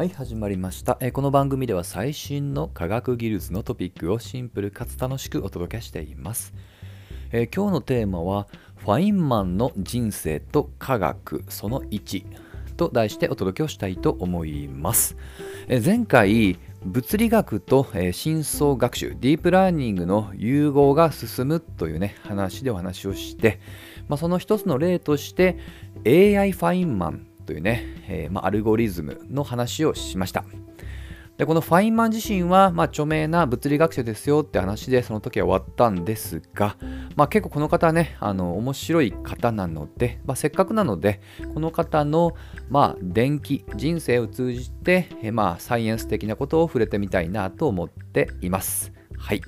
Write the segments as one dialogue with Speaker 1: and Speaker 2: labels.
Speaker 1: はい始まりました、えこの番組では最新の科学技術のトピックをシンプルかつ楽しくお届けしています、え今日のテーマはファインマンの人生と科学その1と題してお届けをしたいと思います、え前回物理学と、え深層学習ディープラーニングの融合が進むというね話でお話をして、まあ、その一つの例として AI ファインマンというね、えーまあ、アルゴリズムの話をしました。でこのファインマン自身は、まあ、著名な物理学者ですよって話でその時は終わったんですが、まあ、結構この方はねあの面白い方なので、まあ、せっかくなのでこの方の、まあ、電気人生を通じて、えまあ、サイエンス的なことを触れてみたいなと思っています。はい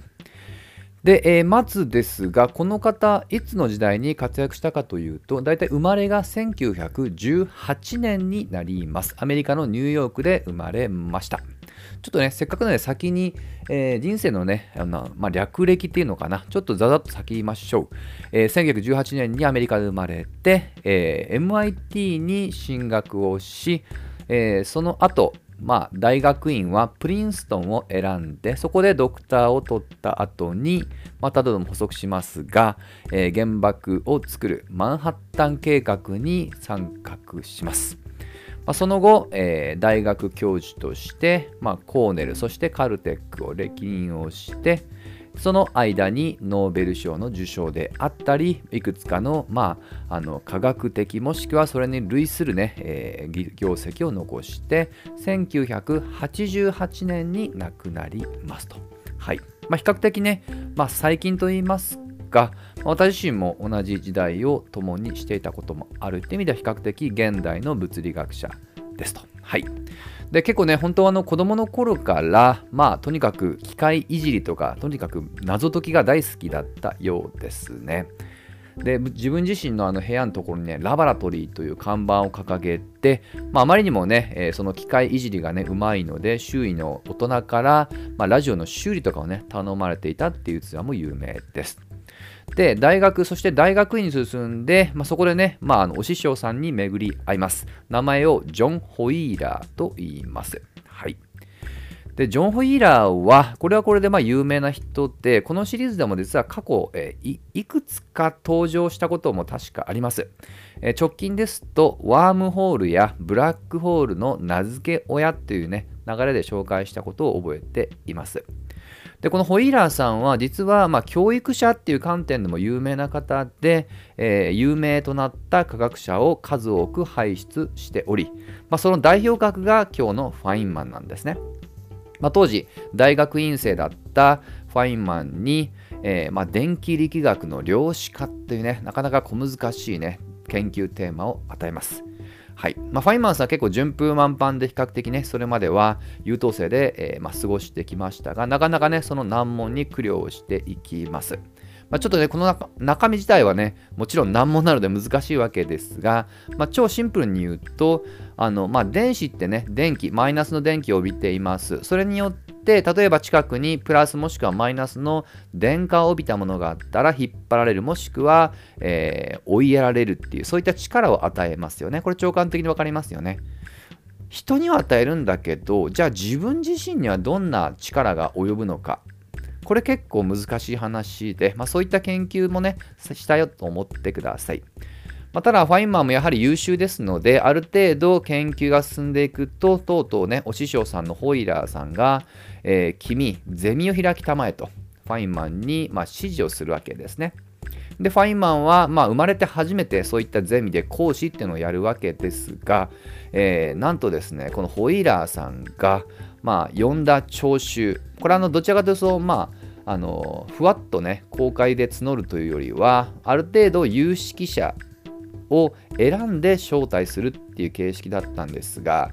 Speaker 1: で、えーまずですが、この方、いつの時代に活躍したかというと、大体生まれが1918年になります。アメリカのニューヨークで生まれました。ちょっとね、せっかくなので先に、えー人生のね、あのまあ、略歴っていうのかな、ちょっとざざっと先言いましょう。えー1918年にアメリカで生まれて、えー MIT に進学をし、えーその後、まあ、大学院はプリンストンを選んで、そこでドクターを取った後に、またども補足しますが、えー原爆を作るマンハッタン計画に参画します。まあ、その後、えー大学教授として、まあ、コーネル、そしてカルテックを歴任をして、その間にノーベル賞の受賞であったり、いくつかの,、まあ、あの科学的もしくはそれに類する、ねえー業績を残して、1988年に亡くなりますと。はいまあ、比較的ね、まあ、最近と言いますが、まあ私自身も同じ時代を共にしていたこともあるっていう意味では比較的現代の物理学者ですと。はい。で結構ね本当はあの子供の頃からまあとにかく機械いじりとかとにかく謎解きが大好きだったようですね。で自分自身のあの部屋のところにねラボラトリーという看板を掲げて、まあ、まりにもね、えーその機械いじりがねうまいので周囲の大人から、まあ、ラジオの修理とかをね頼まれていたっていうツアーも有名です。で大学そして大学院に進んで、まあ、そこでね、まあ、あのお師匠さんに巡り合います。名前をジョン・ホイーラーと言います。はい。でジョン・ホイーラーはこれはこれでまあ有名な人でこのシリーズでも実は過去、えーいくつか登場したことも確かあります、えー直近ですとワームホールやブラックホールの名付け親っていうね流れで紹介したことを覚えています。でこのホイーラーさんは実はまあ教育者っていう観点でも有名な方で、えー有名となった科学者を数多く輩出しており、まあ、その代表格が今日のファインマンなんですね。まあ、当時大学院生だったファインマンに、えーまあ、電気力学の量子化っていうねなかなか小難しいね研究テーマを与えます。はいまあ、ファインマンスは結構順風満帆で比較的ねそれまでは優等生で、えーまあ、過ごしてきましたがなかなかねその難問に苦慮をしていきます。まあ、ちょっとねこの中中身自体はねもちろん難問なので難しいわけですが、まあ、超シンプルに言うとあの、まあ、電子ってね電気マイナスの電気を帯びていますそれによって例えば近くにプラスもしくはマイナスの電荷を帯びたものがあったら引っ張られるもしくは、えー追いやられるっていうそういった力を与えますよね。これ長官的に分かりますよね。人には与えるんだけどじゃあ自分自身にはどんな力が及ぶのか。これ結構難しい話で、まあ、そういった研究もねしたよと思ってください。まあ、ただ、ファインマンもやはり優秀ですので、ある程度研究が進んでいくと、とうとうね、お師匠さんのホイラーさんが、えー君、ゼミを開きたまえと、ファインマンに、まあ、指示をするわけですね。で、ファインマンは、まあ、生まれて初めてそういったゼミで講師っていうのをやるわけですが、えーなんとですね、このホイラーさんが、まあ、呼んだ聴衆、これはあのどちらかというと、まあ、あのふわっとね、公開で募るというよりは、ある程度有識者を選んで招待するっていう形式だったんですが、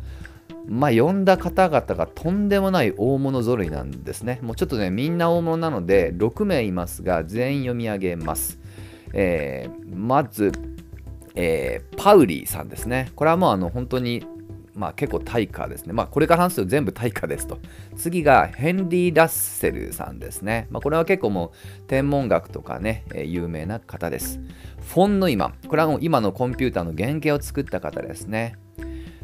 Speaker 1: まあ、呼んだ方々がとんでもない大物ぞろいなんですね。もうちょっとね、みんな大物なので、6名いますが、全員読み上げます。えーまず、えーパウリーさんですね。これはもうあの本当に、まあ、結構大家ですね。まあ、これから話すと全部大家ですと。次がヘンリー・ラッセルさんですね。まあ、これは結構もう天文学とかね、えー有名な方です。フォン・ノイマン。これはもう今のコンピューターの原型を作った方ですね。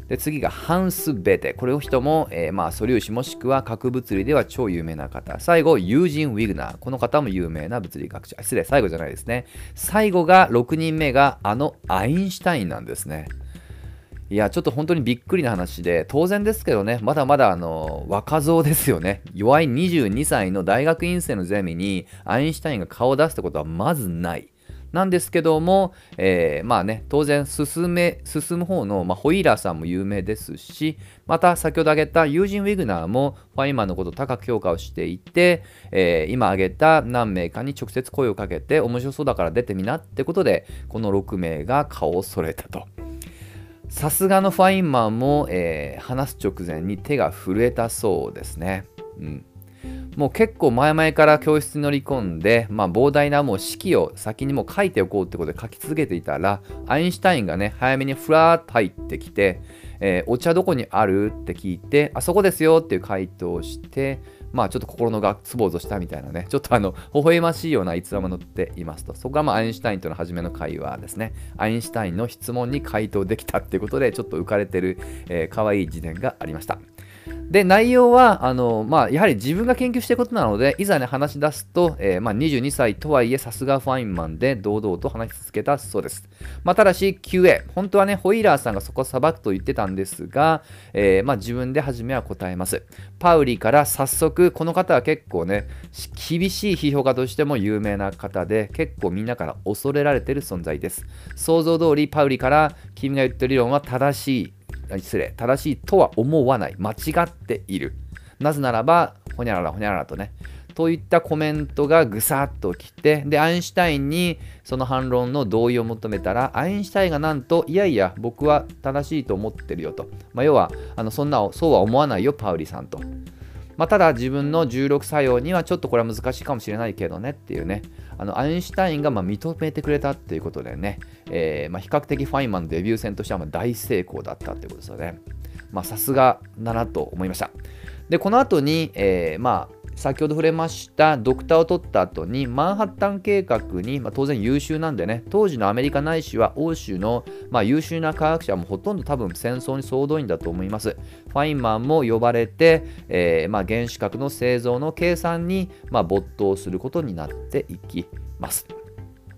Speaker 1: で次がハンス・ベテ。これを人も、えー、まあ素粒子もしくは核物理では超有名な方。最後、ユージン・ウィグナー。この方も有名な物理学者。失礼、最後じゃないですね。最後が6人目があのアインシュタインなんですね。いや、ちょっと本当にびっくりな話で、当然ですけどね、まだまだあの若造ですよね。弱い22歳の大学院生のゼミにアインシュタインが顔を出すってことはまずない。なんですけども、えー、まあね、当然進め、進む方の、まあ、ホイーラーさんも有名ですし、また先ほど挙げたユージン・ウィグナーもファインマンのことを高く評価をしていて、えー、今挙げた何名かに直接声をかけて面白そうだから出てみなってことで、この6名が顔を揃えたと。さすがのファインマンも、えー、話す直前に手が震えたそうですね。うんもう結構前々から教室に乗り込んで、まあ、膨大なもう式を先にも書いておこうってことで書き続けていたら、アインシュタインがね、早めにふらーっと入ってきて、えー、お茶どこにある？って聞いて、あそこですよっていう回答をして、まあちょっと心のガッツポーズしたみたいなね、ちょっとあの、微笑ましいような逸話も載っていますと。そこがまあアインシュタインとの初めの会話ですね。アインシュタインの質問に回答できたっていうことで、ちょっと浮かれてる、えー、可愛い事件がありました。で、内容は、あの、まあ、やはり自分が研究していることなので、いざね、話し出すと、えー、まあ、22歳とはいえ、さすがファインマンで堂々と話し続けたそうです。まあ、ただし、QA、本当はね、ホイーラーさんがそこを裁くと言ってたんですが、えー、まあ、自分で初めは答えます。パウリから早速、この方は結構ね、厳しい批評家としても有名な方で、結構みんなから恐れられている存在です。想像通り、パウリから、君が言ってる理論は正しい。失礼、正しいとは思わない、間違っている。なぜならば、ほにゃららほにゃららとね、といったコメントがぐさっときて、で、アインシュタインにその反論の同意を求めたら、アインシュタインがなんと、いやいや、僕は正しいと思ってるよと。まあ、要は、あのそんな、そうは思わないよ、パウリさんと。まあ、ただ自分の重力作用にはちょっとこれは難しいかもしれないけどねっていうね、あのアインシュタインがま認めてくれたっていうことでね、えー、ま比較的ファインマンのデビュー戦としてはま大成功だったっていうことですよね。まさすがだなと思いました。で、この後に、えー、まあ先ほど触れましたドクターを取った後にマンハッタン計画に、まあ、当然優秀なんでね当時のアメリカないしは欧州の、まあ、優秀な科学者もほとんど多分戦争に総動員だと思います。ファインマンも呼ばれて、えー、まあ、原子核の製造の計算に、ま没頭することになっていきます。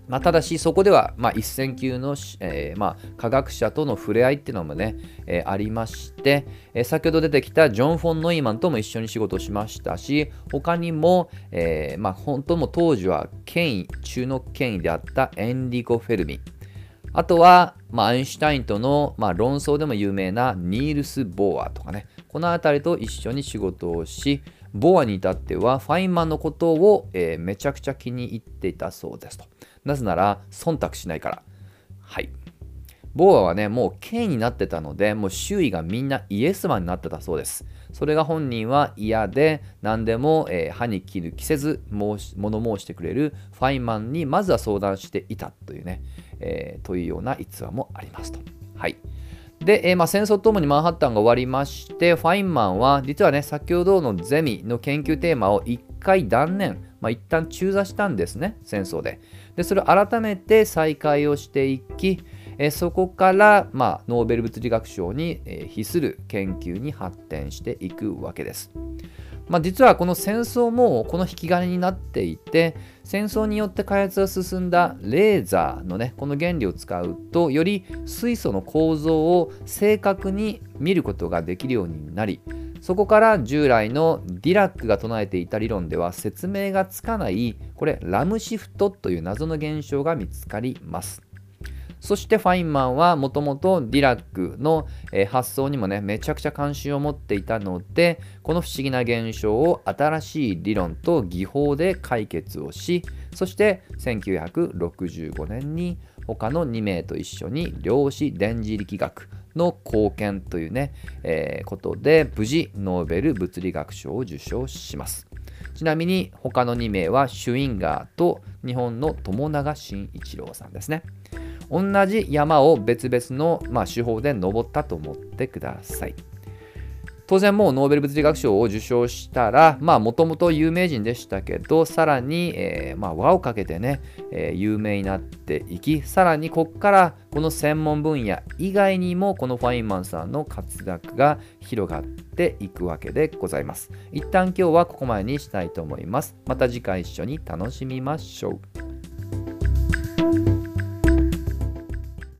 Speaker 1: まあ、ただし、そこでは、まあ、一線級の、えー、まあ、科学者との触れ合いっていうのもね、えー、ありまして、えー、先ほど出てきたジョン・フォン・ノイマンとも一緒に仕事しましたし、他にも、えまあ、本当も当時は権威、中の権威であったエンリコ・フェルミ。あとは、まあ、アインシュタインとの、まあ、論争でも有名なニールス・ボーアとかね、この辺りと一緒に仕事をし、ボアに至ってはファインマンのことを、えー、めちゃくちゃ気に入っていたそうですと。なぜなら、忖度しないから。はい。ボアはね、もう権威になってたので、もう周囲がみんなイエスマンになってたそうです。それが本人は嫌で、何でも、えー、歯に切る、着せず申し物申してくれるファインマンにまずは相談していたというね、えー、というような逸話もありますと。はい。で、えー、まあ、戦争とともにマンハッタンが終わりまして、ファインマンは実はね、先ほどのゼミの研究テーマを一回断念、まあ、一旦中座したんですね、戦争で。で、それを改めて再開をしていき、えそこから、まあ、ノーベル物理学賞に、え比する研究に発展していくわけです。まあ、実はこの戦争もこの引き金になっていて戦争によって開発が進んだレーザーのねこの原理を使うとより水素の構造を正確に見ることができるようになりそこから従来のディラックが唱えていた理論では説明がつかないこれラムシフトという謎の現象が見つかります。そしてファインマンはもともとディラックの、発想にもね、めちゃくちゃ関心を持っていたので、この不思議な現象を新しい理論と技法で解決をし、そして1965年に他の2名と一緒に量子電磁力学の貢献というね、えー、ことで無事ノーベル物理学賞を受賞します。ちなみに他の2名はシュインガーと日本の友永慎一郎さんですね。同じ山を別々の、まあ、手法で登ったと思ってください。当然もうノーベル物理学賞を受賞したらまあもともと有名人でしたけどさらに、えー、まあ、輪をかけてね、えー、有名になっていきさらにここからこの専門分野以外にもこのファインマンさんの活躍が広がっていくわけでございます。一旦今日はここまでにしたいと思います。また次回一緒に楽しみましょう。